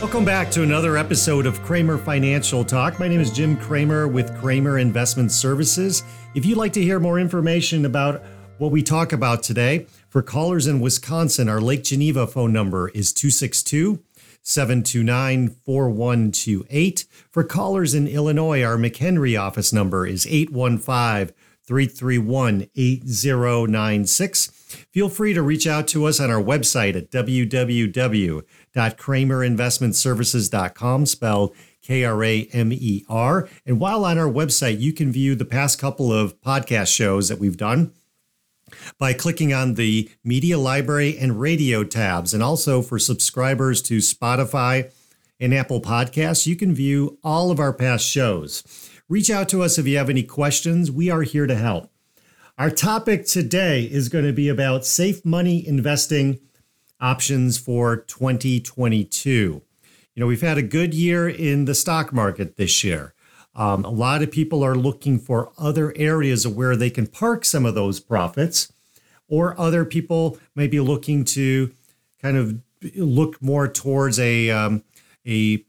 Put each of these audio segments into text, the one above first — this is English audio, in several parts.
Welcome back to another episode of Kramer Financial Talk. My name is Jim Kramer with Kramer Investment Services. If you'd like to hear more information about what we talk about today, for callers in Wisconsin, our Lake Geneva phone number is 262 729 4128. For callers in Illinois, our McHenry office number is 815 331 8096. Feel free to reach out to us on our website at www www.kramerinvestmentservices.com, spelled K R A M E R. And while on our website, you can view the past couple of podcast shows that we've done by clicking on the media library and radio tabs. And also for subscribers to Spotify and Apple Podcasts, you can view all of our past shows. Reach out to us if you have any questions. We are here to help. Our topic today is going to be about safe money investing options for 2022. You know, we've had a good year in the stock market this year. Um, a lot of people are looking for other areas of where they can park some of those profits, or other people may be looking to kind of look more towards a um, a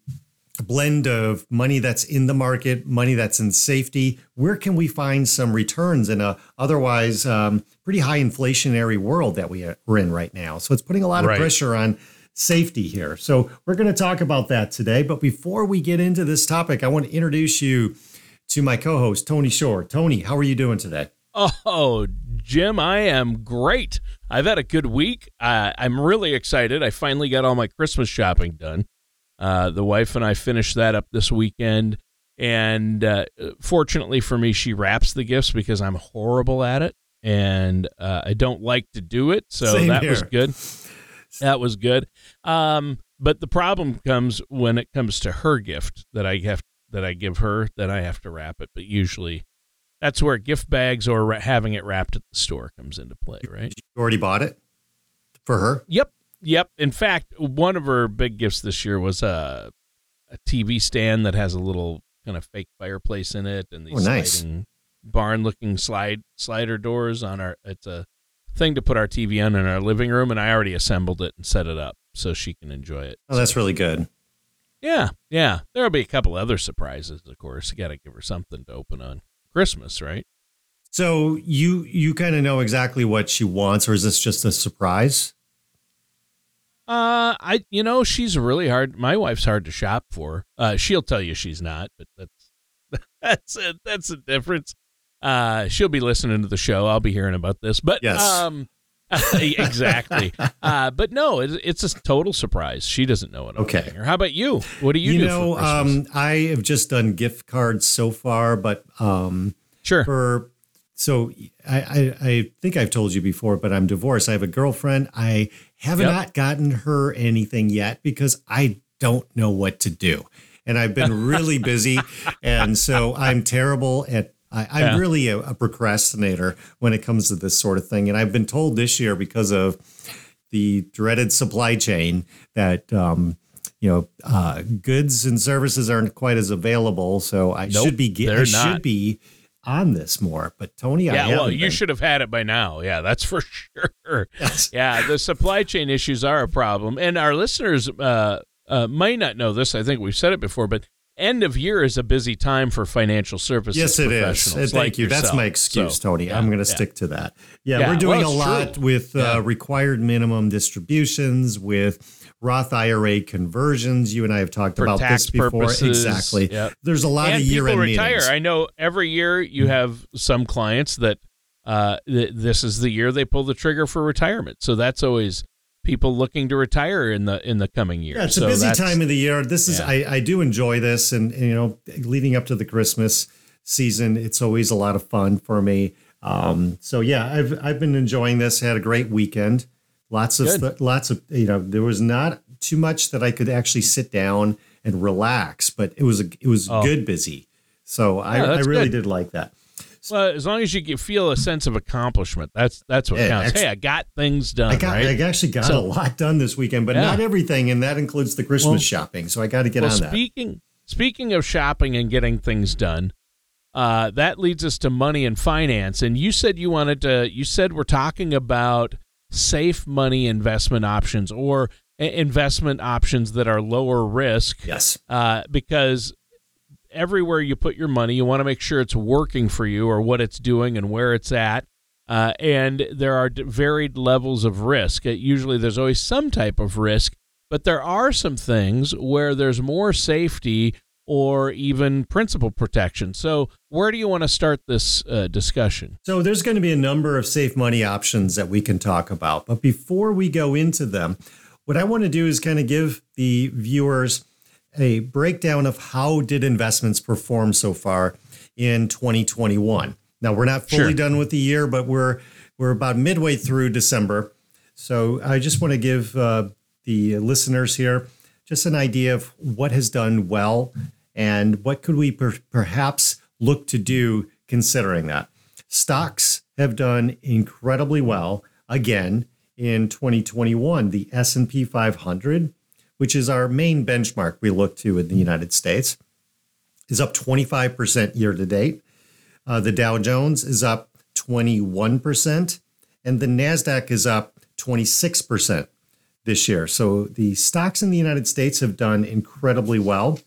blend of money that's in the market, money that's in safety. Where can we find some returns in a otherwise um, pretty high inflationary world that we are in right now? So it's putting a lot of right. pressure on safety here. So we're going to talk about that today. But before we get into this topic, I want to introduce you to my co-host Tony Shore. Tony, how are you doing today? Oh, Jim, I am great. I've had a good week. Uh, I'm really excited. I finally got all my Christmas shopping done. Uh, the wife and I finished that up this weekend. And uh, fortunately for me, she wraps the gifts because I'm horrible at it and uh, I don't like to do it. So Same that here. was good. That was good. Um, but the problem comes when it comes to her gift that I have that I give her, that I have to wrap it. But usually, that's where gift bags or having it wrapped at the store comes into play, right? You already bought it for her. Yep, Yep. In fact, one of her big gifts this year was uh, a, a TV stand that has a little kind of fake fireplace in it and these oh, nice. barn looking slide slider doors on our it's a thing to put our TV on in our living room and I already assembled it and set it up so she can enjoy it. Oh, that's really good. Yeah, yeah. There'll be a couple other surprises, of course. You got to give her something to open on Christmas, right? So you you kind of know exactly what she wants, or is this just a surprise? Uh, I you know she's really hard. My wife's hard to shop for. Uh, she'll tell you she's not, but that's that's a, that's a difference. Uh, she'll be listening to the show. I'll be hearing about this, but yes. um, exactly. uh, but no, it, it's a total surprise. She doesn't know it. Okay. How about you? What do you, you do? know, um, I have just done gift cards so far, but um, sure for so I, I, I think I've told you before, but I'm divorced. I have a girlfriend. I have yep. not gotten her anything yet because I don't know what to do. And I've been really busy. And so I'm terrible at I, am yeah. really a, a, procrastinator when it comes to this sort of thing. And I've been told this year because of the dreaded supply chain that um, you know uh, goods and services aren't quite as available. So I nope, should be I should be on this more. But Tony, yeah, well, you should have had it by now. Yeah, that's for sure. Yes. Yeah, the supply chain issues are a problem, and our listeners uh, uh, might not know this. I think we've said it before, but end of year is a busy time for financial services. Yes, it is. Thank like you. Yourself. That's my excuse, so, Tony. Yeah, I'm going to yeah. stick to that. Yeah, yeah we're doing well, a lot true. with uh, required minimum distributions with Roth IRA conversions. You and I have talked For about this before. Purposes. Exactly. Yep. There's a lot and of year end retire. Meetings. I know every year you have some clients that uh, th- this is the year they pull the trigger for retirement. So that's always people looking to retire in the in the coming year. Yeah, it's so a busy time of the year. This is yeah. I, I do enjoy this, and, and, you know, leading up to the Christmas season, it's always a lot of fun for me. Um, so yeah, I've I've been enjoying this. Had a great weekend. Lots of lots of you know, there was not too much that I could actually sit down and relax, but it was a, it was oh. good busy. So yeah, I, I really good. did like that. Well, as long as you feel a sense of accomplishment, that's that's what yeah, counts. Ex- hey, I got things done. I got, right? I actually got so, a lot done this weekend, but yeah. not everything, and that includes the Christmas well, shopping. So I got to get well, on that. Speaking speaking of shopping and getting things done, uh, that leads us to money and finance. And you said you wanted to. You said we're talking about safe money investment options or investment options that are lower risk. Yes. Uh, because everywhere you put your money, you want to make sure it's working for you or what it's doing and where it's at. Uh, and there are varied levels of risk. Uh, usually, there's always some type of risk, but there are some things where there's more safety or even principal protection. So, where do you want to start this uh, discussion? So, there's going to be a number of safe money options that we can talk about. But before we go into them, what I want to do is kind of give the viewers a breakdown of how did investments perform so far in 2021. Now we're not fully sure. done with the year, but we're we're about midway through December. So I just want to give uh, the listeners here just an idea of what has done well and what could we per- perhaps look to do considering that. Stocks have done incredibly well again in 2021. The S&P 500 which is our main benchmark we look to in the United States, is up 25% year to date. Uh, the Dow Jones is up 21%, and the NASDAQ is up 26% this year. So the stocks in the United States have done incredibly well.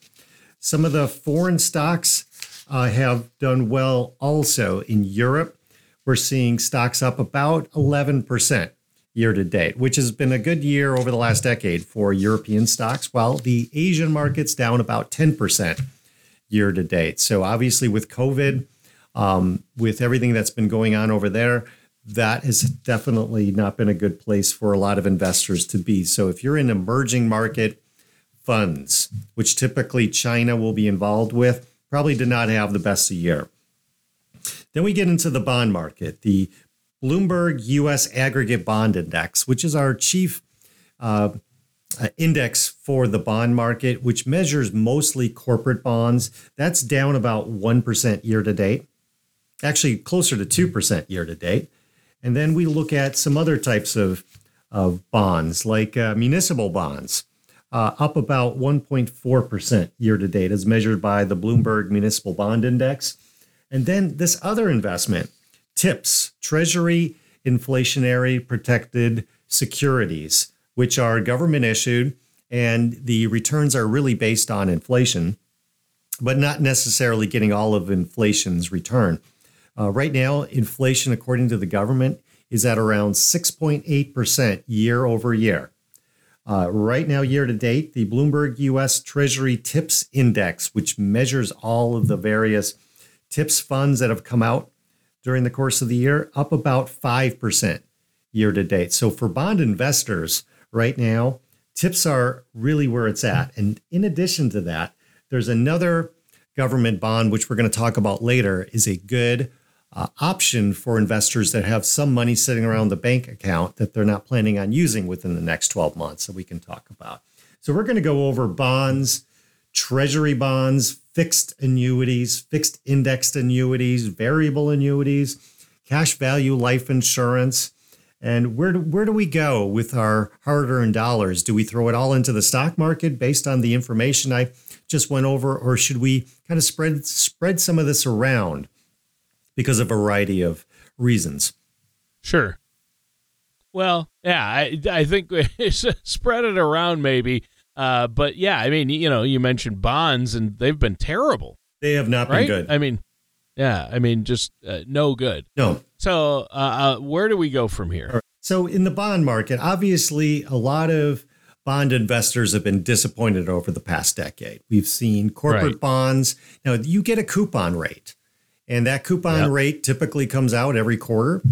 Some of the foreign stocks uh, have done well also. In Europe, we're seeing stocks up about 11% year to date, which has been a good year over the last decade for European stocks, while the Asian market's down about 10% year to date. So, obviously, with COVID, um, with everything that's been going on over there, that has definitely not been a good place for a lot of investors to be. So, if you're in emerging market funds, which typically China will be involved with, probably did not have the best year. Then we get into the bond market. The Bloomberg US Aggregate Bond Index, which is our chief uh, uh, index for the bond market, which measures mostly corporate bonds. That's down about 1% year to date, actually closer to 2% year to date. And then we look at some other types of, of bonds, like uh, municipal bonds, uh, up about 1.4% year to date, as measured by the Bloomberg Municipal Bond Index. And then this other investment, TIPS, Treasury Inflationary Protected Securities, which are government issued and the returns are really based on inflation, but not necessarily getting all of inflation's return. Uh, right now, inflation, according to the government, is at around 6.8% year over year. Uh, right now, year to date, the Bloomberg US Treasury TIPS Index, which measures all of the various TIPS funds that have come out during the course of the year, up about 5% year to date. So for bond investors right now, tips are really where it's at. And in addition to that, there's another government bond, which we're going to talk about later, is a good uh, option for investors that have some money sitting around the bank account that they're not planning on using within the next 12 months that we can talk about. So we're going to go over bonds, treasury bonds, fixed annuities, fixed indexed annuities, variable annuities, cash value life insurance. And where do, where do we go with our hard earned dollars? Do we throw it all into the stock market based on the information I just went over, or should we kind of spread spread some of this around because of a variety of reasons? Sure. Well, yeah, I I think spread it around maybe uh, but yeah, I mean, you know, you mentioned bonds, and they've been terrible. They have not right? been good. I mean, yeah, I mean, just uh, no good. No. So, uh, uh, where do we go from here? So, in the bond market, obviously, a lot of bond investors have been disappointed over the past decade. We've seen corporate right. bonds. Now, you get a coupon rate, and that coupon yep. rate typically comes out every quarter.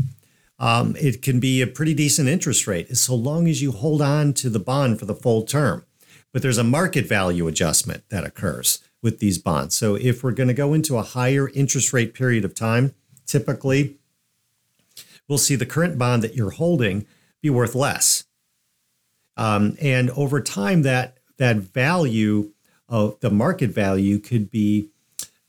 um, it can be a pretty decent interest rate so long as you hold on to the bond for the full term. But there's a market value adjustment that occurs with these bonds. So if we're going to go into a higher interest rate period of time, typically we'll see the current bond that you're holding be worth less. Um, and over time, that that value of the market value could be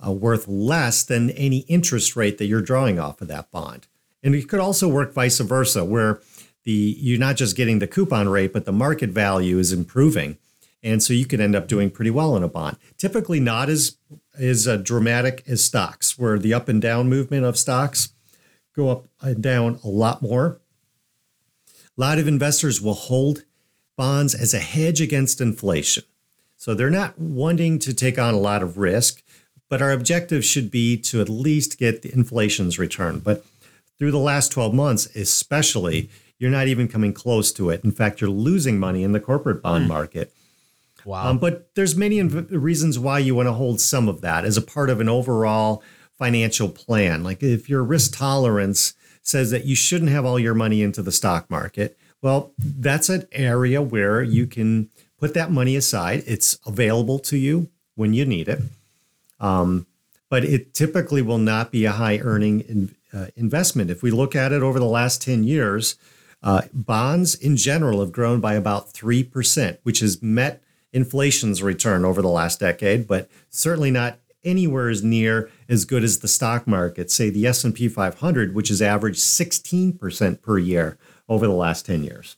uh, worth less than any interest rate that you're drawing off of that bond. And it could also work vice versa, where the you're not just getting the coupon rate, but the market value is improving, and so you could end up doing pretty well in a bond. Typically, not as as uh, dramatic as stocks, where the up and down movement of stocks go up and down a lot more. A lot of investors will hold bonds as a hedge against inflation. So they're not wanting to take on a lot of risk, but our objective should be to at least get the inflation's return. But through the last 12 months, especially, you're not even coming close to it. In fact, you're losing money in the corporate bond mm. market. Wow. Um, but there's many inv- reasons why you want to hold some of that as a part of an overall financial plan. Like if your risk tolerance says that you shouldn't have all your money into the stock market, well, that's an area where you can put that money aside. It's available to you when you need it. Um, but it typically will not be a high earning in, uh, investment. If we look at it over the last 10 years, uh, bonds in general have grown by about 3%, which has met inflation's return over the last decade, but certainly not anywhere as near as good as the stock market, say the S&P 500, which has averaged 16% per year over the last 10 years.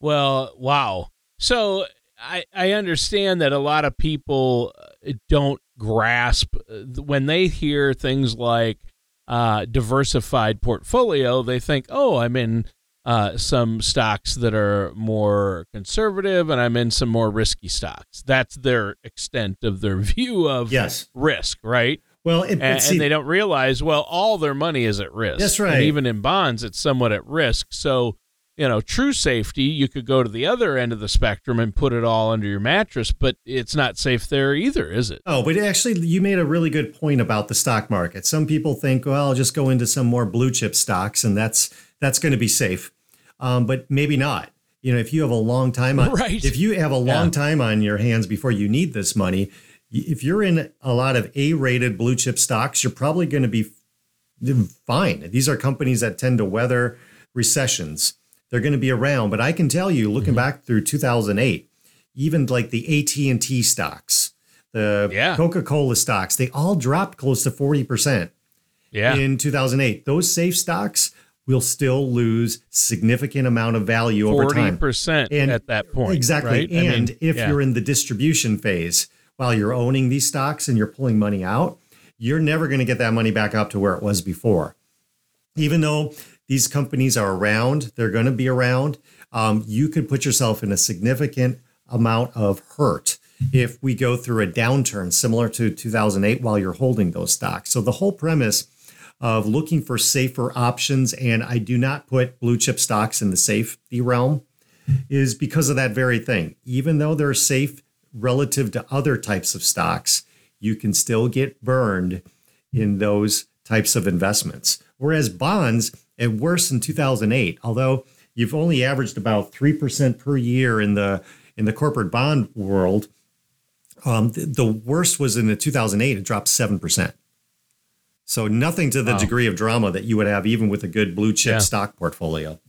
Well, wow. So I, I understand that a lot of people uh, don't grasp uh, when they hear things like uh, diversified portfolio, they think, oh, I'm in uh, some stocks that are more conservative and I'm in some more risky stocks. That's their extent of their view of yes. risk, right? Well, it, and, see, and, they don't realize, well, all their money is at risk. That's right. And even in bonds, it's somewhat at risk. So, you know, true safety, you could go to the other end of the spectrum and put it all under your mattress, but it's not safe there either, is it? Oh, but actually, you made a really good point about the stock market. Some people think, well, I'll just go into some more blue chip stocks, and that's that's going to be safe, um, but maybe not. You know, if you have a long time on, right. if you have a long yeah. time on your hands before you need this money, if you're in a lot of A-rated blue chip stocks, you're probably going to be fine. These are companies that tend to weather recessions. They're going to be around, but I can tell you, looking mm-hmm. back through 2008, even like the AT&T stocks, the yeah. Coca-Cola stocks, they all dropped close to 40%. Yeah. In 2008, those safe stocks will still lose significant amount of value over time. 40% at that point. Exactly. Right? And I mean, if yeah. you're in the distribution phase, while you're owning these stocks and you're pulling money out, you're never going to get that money back up to where it was before. Even though these companies are around, they're going to be around, um, you could put yourself in a significant amount of hurt if we go through a downturn similar to 2008 while you're holding those stocks. So the whole premise of looking for safer options, and I do not put blue chip stocks in the safety realm, is because of that very thing. Even though they're safe relative to other types of stocks, you can still get burned in those types of investments. Whereas bonds, at worse in 2008, although you've only averaged about 3% per year in the in the corporate bond world, um, the, the, worst was in the 2008, it dropped 7%. So nothing to the wow. degree of drama that you would have even with a good blue chip yeah. stock portfolio.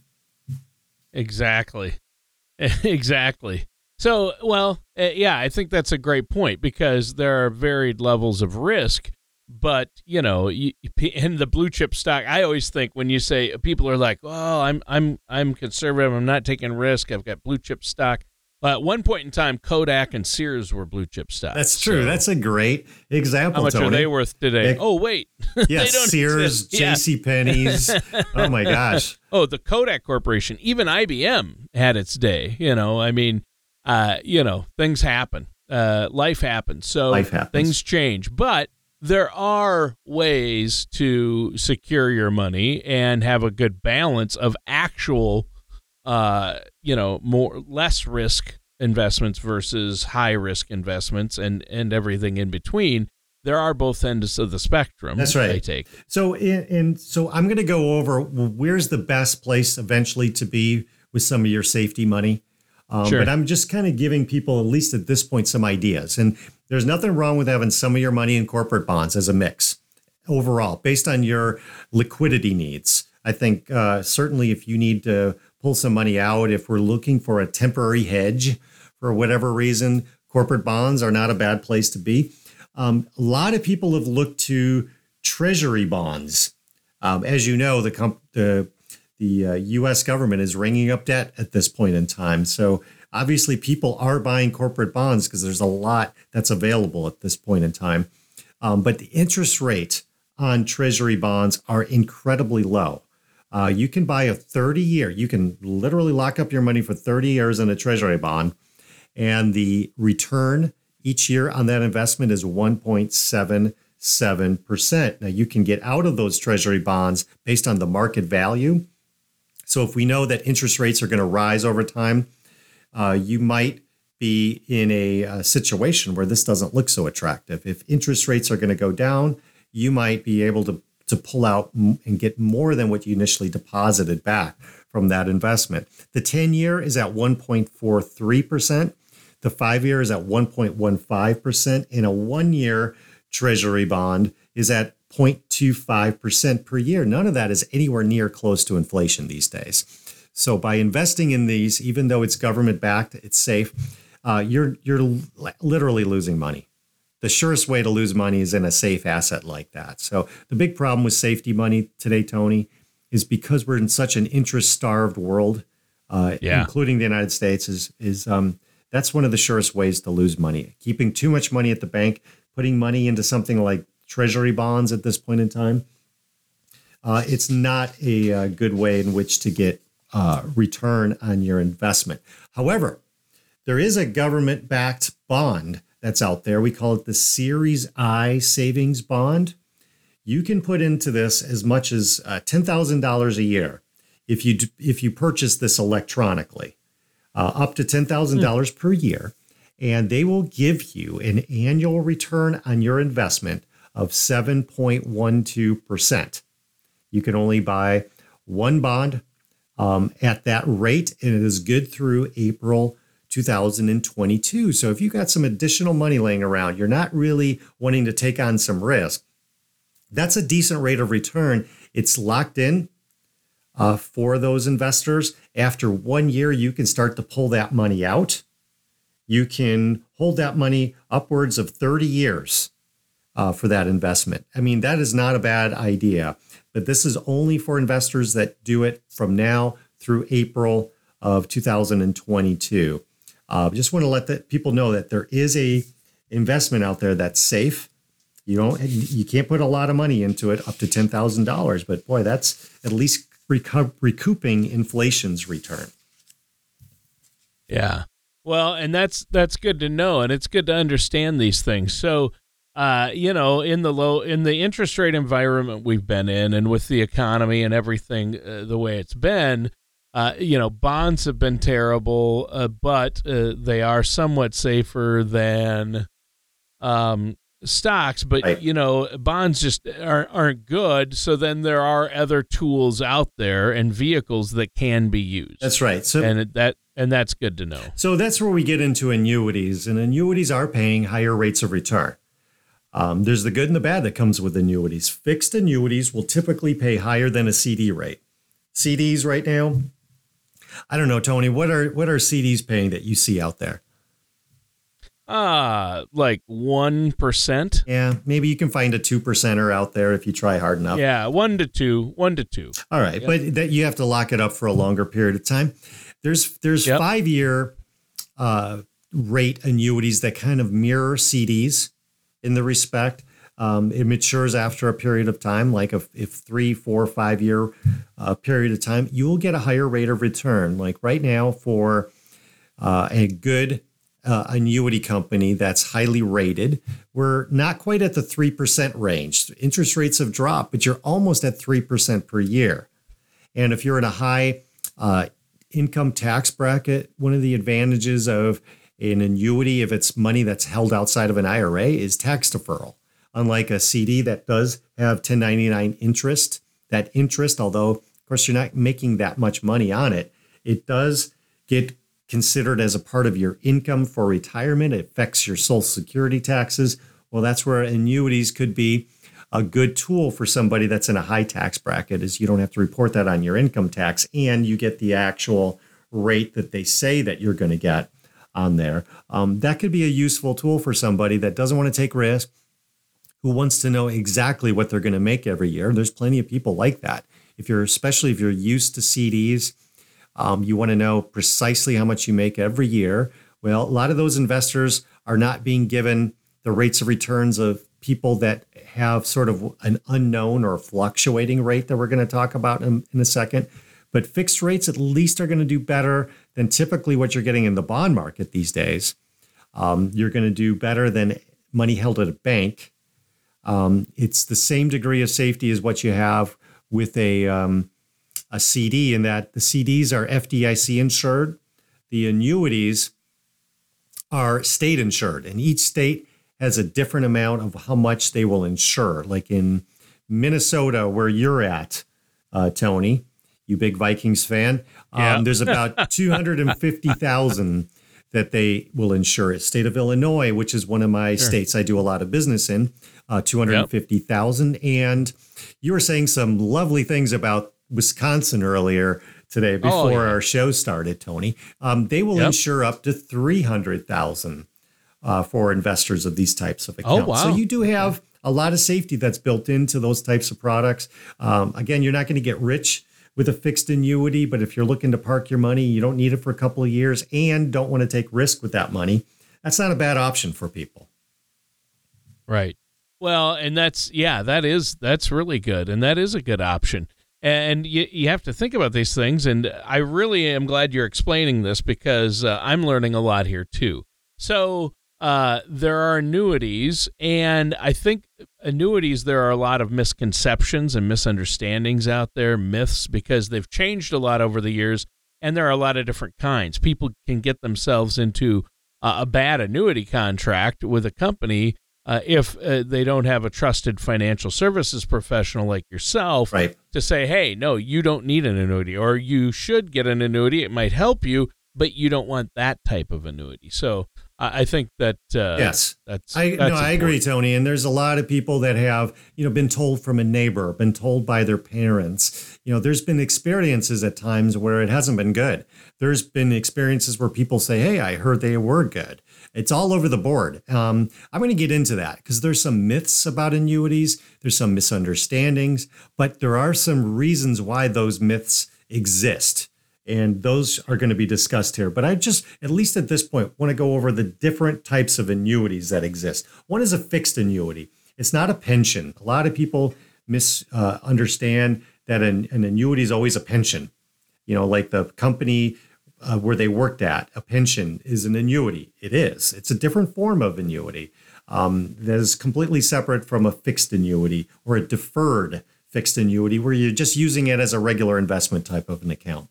Exactly. exactly. So, well, uh, yeah, I think that's a great point because there are varied levels of risk. But you know, in the blue chip stock, I always think when you say people are like, "Oh, I'm I'm I'm conservative. I'm not taking risk. I've got blue chip stock." At one point in time, Kodak and Sears were blue chip stocks. That's true. So That's a great example. How much Tony. are they worth today? Oh, wait. Yes, Sears, J.C. Penney's. oh my gosh. Oh, the Kodak Corporation. Even IBM had its day. You know, I mean, uh, you know, things happen. Uh, life happens. So life happens. things change. But there are ways to secure your money and have a good balance of actual, uh, you know, more less risk investments versus high risk investments and and everything in between. there are both ends of the spectrum. That's right. I take. So, and, so I'm going to go over where's the best place eventually to be with some of your safety money. Um, Sure. But I'm just kind of giving people, at least at this point, some ideas. And there's nothing wrong with having some of your money in corporate bonds as a mix overall, based on your liquidity needs. I think uh, certainly if you need to pull some money out, if we're looking for a temporary hedge for whatever reason, corporate bonds are not a bad place to be. Um, a lot of people have looked to treasury bonds. Um, as you know, the comp- the the uh, U.S. government is ringing up debt at this point in time. So obviously, people are buying corporate bonds because there's a lot that's available at this point in time. Um, but the interest rate on treasury bonds are incredibly low. Uh, you can buy a 30 year, you can literally lock up your money for 30 years in a treasury bond, and the return each year on that investment is 1.77%. Now, you can get out of those treasury bonds based on the market value. So, if we know that interest rates are going to rise over time, uh, you might be in a, uh situation where this doesn't look so attractive. If interest rates are going to go down, you might be able to, to pull out and get more than what you initially deposited back from that investment. The 10 year is at 1.43%. The five year is at 1.15%. And a one year treasury bond is at 0.25% per year. None of that is anywhere near close to inflation these days. So by investing in these, even though it's government backed, it's safe. Uh, you're you're li- literally losing money. The surest way to lose money is in a safe asset like that. So the big problem with safety money today, Tony, is because we're in such an interest starved world, uh, Yeah. including the United States, is is um, that's one of the surest ways to lose money. Keeping too much money at the bank, putting money into something like treasury bonds at this point in time, uh, it's not a, uh good way in which to get uh, return on your investment. However, there is a government backed bond that's out there. We call it the Series I savings bond. You can put into this as much as uh, $10,000 a year if you if you purchase this electronically, uh, up to $10,000 per year, and they will give you an annual return on your investment of 7.12%. You can only buy one bond um, at that rate, and it is good through April 2022. So if you've got some additional money laying around, you're not really wanting to take on some risk. That's a decent rate of return. It's locked in uh, for those investors. After one year, you can start to pull that money out. You can hold that money upwards of 30 years uh, for that investment. I mean, that is not a bad idea, but this is only for investors that do it from now through April of 2022. Uh, just want to let the people know that there is a investment out there that's safe. You don't, you can't put a lot of money into it, up to ten thousand dollars. But boy, that's at least recoup, recouping inflation's return. Yeah. Well, and that's that's good to know, and it's good to understand these things. So, uh, you know, in the low in the interest rate environment we've been in, and with the economy and everything uh, the way it's been, uh, you know, bonds have been terrible, uh, but uh, they are somewhat safer than um, stocks. But Right. you know, bonds just aren't aren't good. So then there are other tools out there and vehicles that can be used. That's right. So and it- that and that's good to know. So that's where we get into annuities, and annuities are paying higher rates of return. Um, there's the good and the bad that comes with annuities. Fixed annuities will typically pay higher than a CD rate. CDs right now, I don't know, Tony. What are what are CDs paying that you see out there? Ah, like one percent. Yeah, maybe you can find a two percenter out there if you try hard enough. Yeah, one to two, one to two. All right, but that you have to lock it up for a longer period of time. There's there's Yep. five year uh, rate annuities that kind of mirror CDs in the respect. Um, it matures after a period of time, like if, if three, four, five year uh, period of time, you will get a higher rate of return. Like right now, for uh, a good uh, annuity company that's highly rated, we're not quite at the 3% range. Interest rates have dropped, but you're almost at 3% per year. And if you're in a high uh, income tax bracket, one of the advantages of an annuity, if it's money that's held outside of an IRA, is tax deferral. unlike a CD that does have 1099 interest. That interest, although of course you're not making that much money on it, it does get considered as a part of your income for retirement. It affects your social security taxes. Well, that's where annuities could be a good tool for somebody that's in a high tax bracket is you don't have to report that on your income tax and you get the actual rate that they say that you're going to get on there. Um, that could be a useful tool for somebody that doesn't want to take risk, who wants to know exactly what they're going to make every year. There's plenty of people like that. If you're, especially if you're used to CDs, um, you want to know precisely how much you make every year. Well, a lot of those investors are not being given the rates of returns of people that have sort of an unknown or fluctuating rate that we're going to talk about in, in a second. But fixed rates at least are going to do better than typically what you're getting in the bond market these days. Um, you're going to do better than money held at a bank. Um, it's the same degree of safety as what you have with a um, a CD in that the CDs are FDIC insured, the annuities are state insured, and each state has a different amount of how much they will insure. Like in Minnesota, where you're at, uh, Tony, you big Vikings fan, yeah. um, there's about 250,000 that they will insure. State of Illinois, which is one of my sure. states I do a lot of business in, uh, 250,000. Yep. And you were saying some lovely things about Wisconsin earlier today oh, before oh, yeah. our show started, Tony. Um, they will yep. insure up to 300,000 uh, for investors of these types of oh, accounts. Oh, wow. So you do have a lot of safety that's built into those types of products. Um, again, you're not going to get rich with a fixed annuity, but if you're looking to park your money, you don't need it for a couple of years and don't want to take risk with that money, that's not a bad option for people. Right. Well, and that's yeah, that is that's really good, and that is a good option. And you you have to think about these things, and I really am glad you're explaining this because uh, I'm learning a lot here too. So uh, there are annuities, and I think annuities, there are a lot of misconceptions and misunderstandings out there, myths, because they've changed a lot over the years, and there are a lot of different kinds. People can get themselves into uh, a bad annuity contract with a company uh, if uh, they don't have a trusted financial services professional like yourself right. to say, hey, no, you don't need an annuity, or you should get an annuity. It might help you, but you don't want that type of annuity. So I think that uh, yes, that's I that's no, I agree, Tony. And there's a lot of people that have you know been told from a neighbor, been told by their parents. You know, there's been experiences at times where it hasn't been good. There's been experiences where people say, "Hey, I heard they were good." It's all over the board. Um, I'm going to get into that because there's some myths about annuities. There's some misunderstandings, but there are some reasons why those myths exist and those are going to be discussed here. But I just, at least at this point, want to go over the different types of annuities that exist. One is a fixed annuity. It's not a pension. A lot of people misunderstand uh, that an, an, annuity is always a pension. You know, like the company uh, where they worked at, a pension is an annuity. It is. It's a different form of annuity um, that is completely separate from a fixed annuity or a deferred fixed annuity where you're just using it as a regular investment type of an account.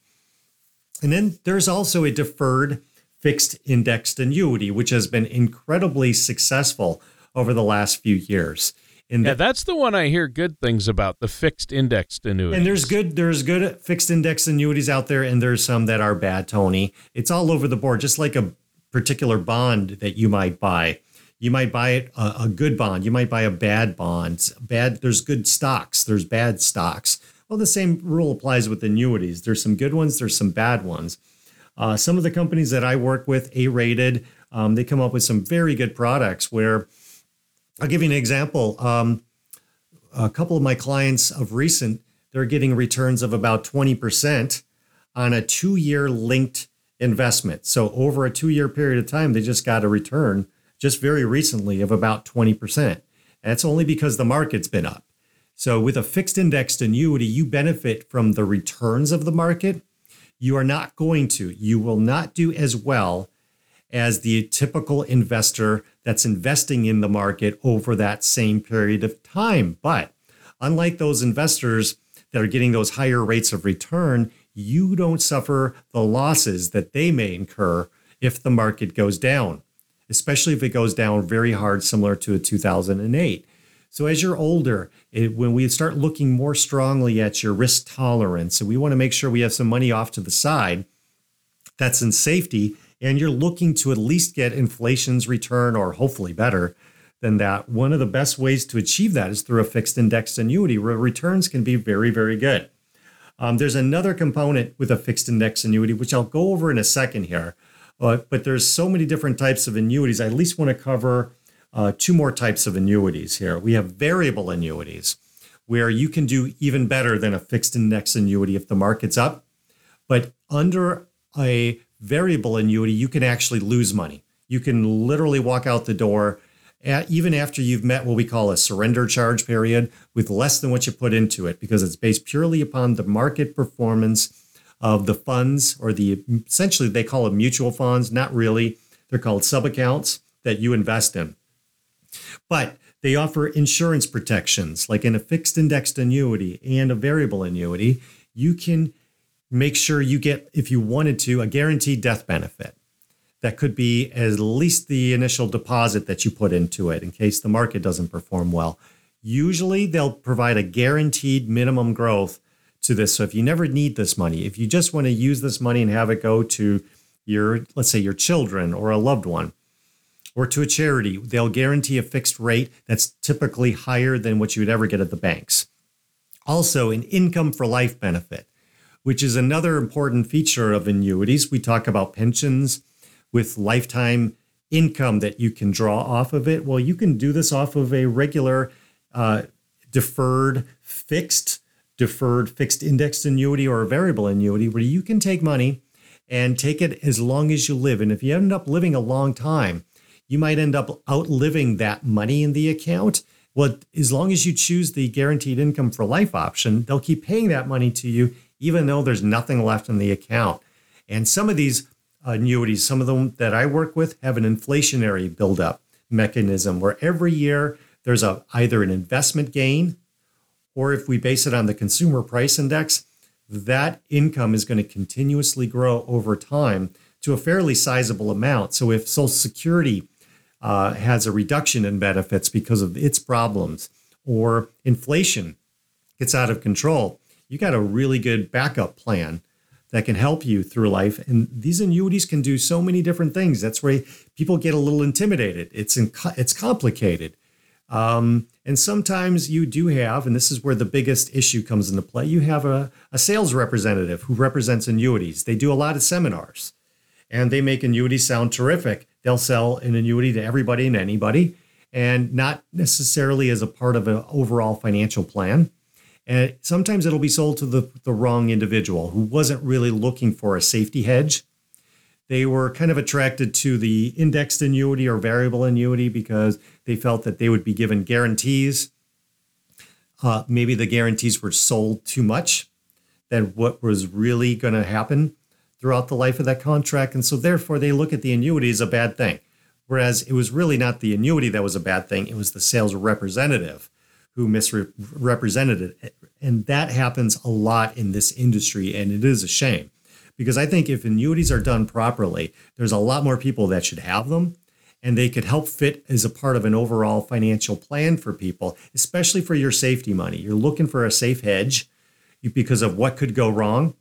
And then there's also a deferred fixed indexed annuity, which has been incredibly successful over the last few years. In yeah, that's the one I hear good things about, the fixed indexed annuity. And there's good there's good fixed index annuities out there, and there's some that are bad, Tony. It's all over the board, just like a particular bond that you might buy. You might buy it a, a good bond. You might buy a bad bond. Bad. There's good stocks. There's bad stocks. Well, the same rule applies with annuities. There's some good ones, there's some bad ones. Uh, some of the companies that I work with, A rated, um, they come up with some very good products where I'll give you an example. Um, a couple of my clients of recent, they're getting returns of about 20% on a two year linked investment. So, over a two year period of time, they just got a return just very recently of about 20%. That's only because the market's been up. So, with a fixed indexed annuity, you benefit from the returns of the market. You are not going to, you will not do as well as the typical investor that's investing in the market over that same period of time. But unlike those investors that are getting those higher rates of return, you don't suffer the losses that they may incur if the market goes down, especially if it goes down very hard, similar to a 2008. So as you're older, it, when we start looking more strongly at your risk tolerance, and we want to make sure we have some money off to the side that's in safety, and you're looking to at least get inflation's return or hopefully better than that, one of the best ways to achieve that is through a fixed indexed annuity where returns can be very, very good. Um, there's another component with a fixed index annuity, which I'll go over in a second here. Uh, but there's so many different types of annuities. I at least want to cover uh, two more types of annuities here. We have variable annuities, where you can do even better than a fixed index annuity if the market's up. But under a variable annuity, you can actually lose money. You can literally walk out the door at, even after you've met what we call a surrender charge period with less than what you put into it because it's based purely upon the market performance of the funds or the essentially they call it mutual funds not really they're called sub accounts that you invest in but they offer insurance protections like in a fixed indexed annuity and a variable annuity you can make sure you get if you wanted to a guaranteed death benefit that could be at least the initial deposit that you put into it in case the market doesn't perform well. Usually, they'll provide a guaranteed minimum growth to this. So, if you never need this money, if you just want to use this money and have it go to your, let's say, your children or a loved one, or to a charity, they'll guarantee a fixed rate that's typically higher than what you would ever get at the banks. Also, an income for life benefit, which is another important feature of annuities. We talk about pensions with lifetime income that you can draw off of it. Well, you can do this off of a regular uh, deferred fixed deferred fixed indexed annuity or a variable annuity where you can take money and take it as long as you live. And if you end up living a long time, you might end up outliving that money in the account. Well, as long as you choose the guaranteed income for life option, they'll keep paying that money to you, even though there's nothing left in the account. And some of these annuities, some of them that I work with have an inflationary buildup mechanism where every year there's a either an investment gain or if we base it on the consumer price index, that income is going to continuously grow over time to a fairly sizable amount. So if Social Security uh, has a reduction in benefits because of its problems or inflation gets out of control, you got a really good backup plan that can help you through life. And these annuities can do so many different things. That's where people get a little intimidated. It's in, it's complicated. Um, and sometimes you do have, and this is where the biggest issue comes into play, you have a, a sales representative who represents annuities. They do a lot of seminars and they make annuities sound terrific. They'll sell an annuity to everybody and anybody, and not necessarily as a part of an overall financial plan. And sometimes it'll be sold to the, the wrong individual who wasn't really looking for a safety hedge. They were kind of attracted to the indexed annuity or variable annuity because they felt that they would be given guarantees. Uh, maybe the guarantees were sold too much than what was really going to happen throughout the life of that contract. And so, therefore, they look at the annuity as a bad thing. Whereas it was really not the annuity that was a bad thing, it was the sales representative who misrepresented it. And that happens a lot in this industry, and it is a shame. Because I think if annuities are done properly, there's a lot more people that should have them, and they could help fit as a part of an overall financial plan for people, especially for your safety money. You're looking for a safe hedge because of what could go wrong.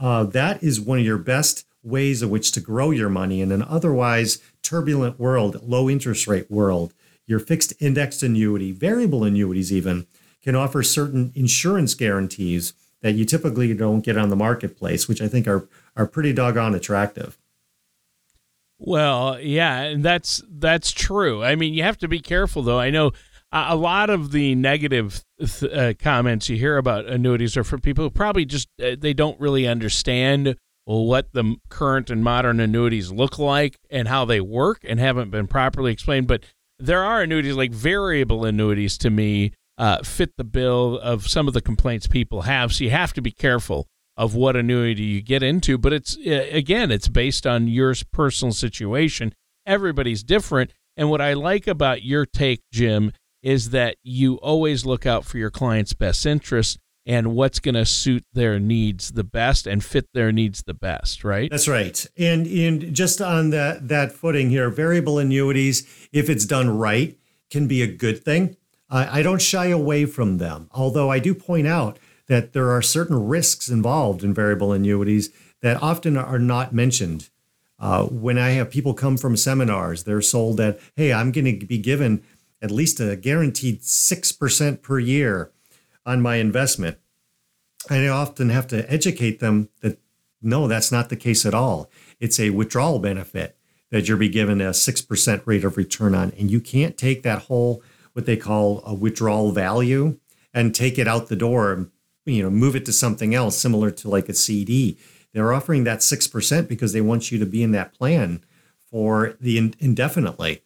Uh, that is one of your best ways in which to grow your money in an otherwise turbulent world, low interest rate world your fixed indexed annuity, variable annuities even, can offer certain insurance guarantees that you typically don't get on the marketplace, which I think are are pretty doggone attractive. Well, yeah, and that's that's true. I mean, you have to be careful though. I know a lot of the negative uh, comments you hear about annuities are from people who probably just uh, they don't really understand what the current and modern annuities look like and how they work and haven't been properly explained. But there are annuities like variable annuities to me uh, fit the bill of some of the complaints people have. So you have to be careful of what annuity you get into. But it's again, it's based on your personal situation. Everybody's different. And what I like about your take, Jim, is that you always look out for your client's best interest and what's going to suit their needs the best and fit their needs the best, right? That's right. And and just on that that footing here, variable annuities, if it's done right, can be a good thing. I don't shy away from them, although I do point out that there are certain risks involved in variable annuities that often are not mentioned. Uh, when I have people come from seminars, they're sold that, hey, I'm going to be given at least a guaranteed 6% per year on my investment. And I often have to educate them that no, that's not the case at all. It's a withdrawal benefit that you'll be given a 6% rate of return on. And you can't take that whole, what they call a withdrawal value, and take it out the door you know move it to something else similar to like a CD. They're offering that six percent because they want you to be in that plan for the in- indefinitely.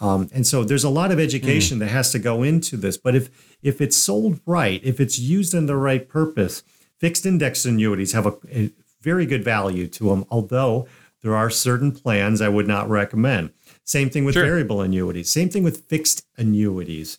Um, and so there's a lot of education mm. that has to go into this. But if if it's sold right, if it's used in the right purpose, fixed index annuities have a, a very good value to them. Although there are certain plans I would not recommend. Same thing with sure. variable annuities. Same thing with fixed annuities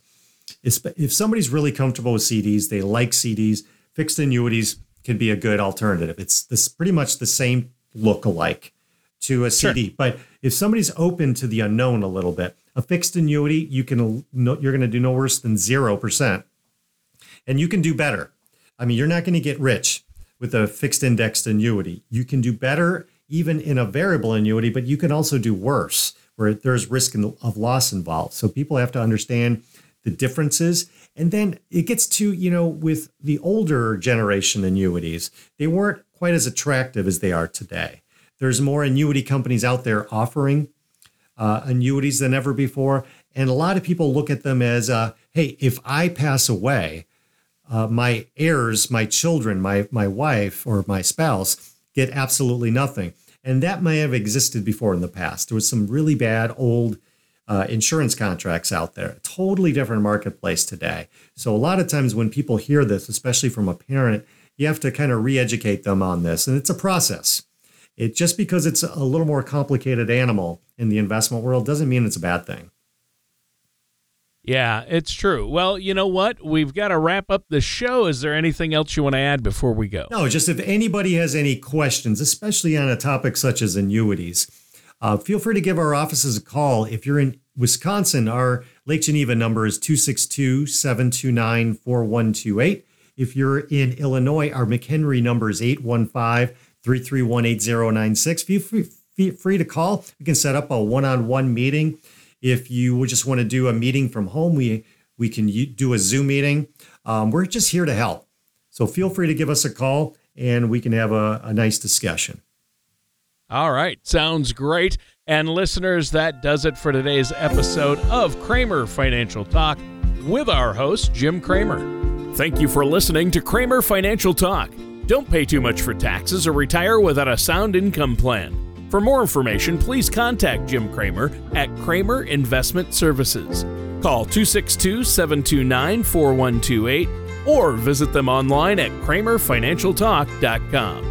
if somebody's really comfortable with CDs, they like CDs, fixed annuities can be a good alternative. It's this pretty much the same look alike to a CD. Sure. But if somebody's open to the unknown a little bit, a fixed annuity, you can you're going to do no worse than 0%. And you can do better. I mean, you're not going to get rich with a fixed indexed annuity. You can do better even in a variable annuity, but you can also do worse where there's risk of loss involved. So people have to understand the differences. And then it gets to, you know, with the older generation annuities, they weren't quite as attractive as they are today. There's more annuity companies out there offering uh, annuities than ever before. And a lot of people look at them as, uh, hey, if I pass away, uh, my heirs, my children, my, my wife or my spouse get absolutely nothing. And that may have existed before in the past. There was some really bad old uh, insurance contracts out there. Totally different marketplace today. So a lot of times when people hear this, especially from a parent, you have to kind of re-educate them on this, and it's a process. It just because it's a little more complicated animal in the investment world doesn't mean it's a bad thing. Yeah, it's true. Well, you know what? We've got to wrap up the show. Is there anything else you want to add before we go? No, just if anybody has any questions, especially on a topic such as annuities, uh, feel free to give our offices a call. If you're in Wisconsin, our Lake Geneva number is 262 729 4128. If you're in Illinois, our McHenry number is 815 331 8096. Feel free to call. We can set up a one on one meeting. If you just want to do a meeting from home, we, we can do a Zoom meeting. Um, we're just here to help. So feel free to give us a call and we can have a, a nice discussion. All right. Sounds great. And listeners, that does it for today's episode of Kramer Financial Talk with our host, Jim Kramer. Thank you for listening to Kramer Financial Talk. Don't pay too much for taxes or retire without a sound income plan. For more information, please contact Jim Kramer at Kramer Investment Services. Call 262 729 4128 or visit them online at kramerfinancialtalk.com.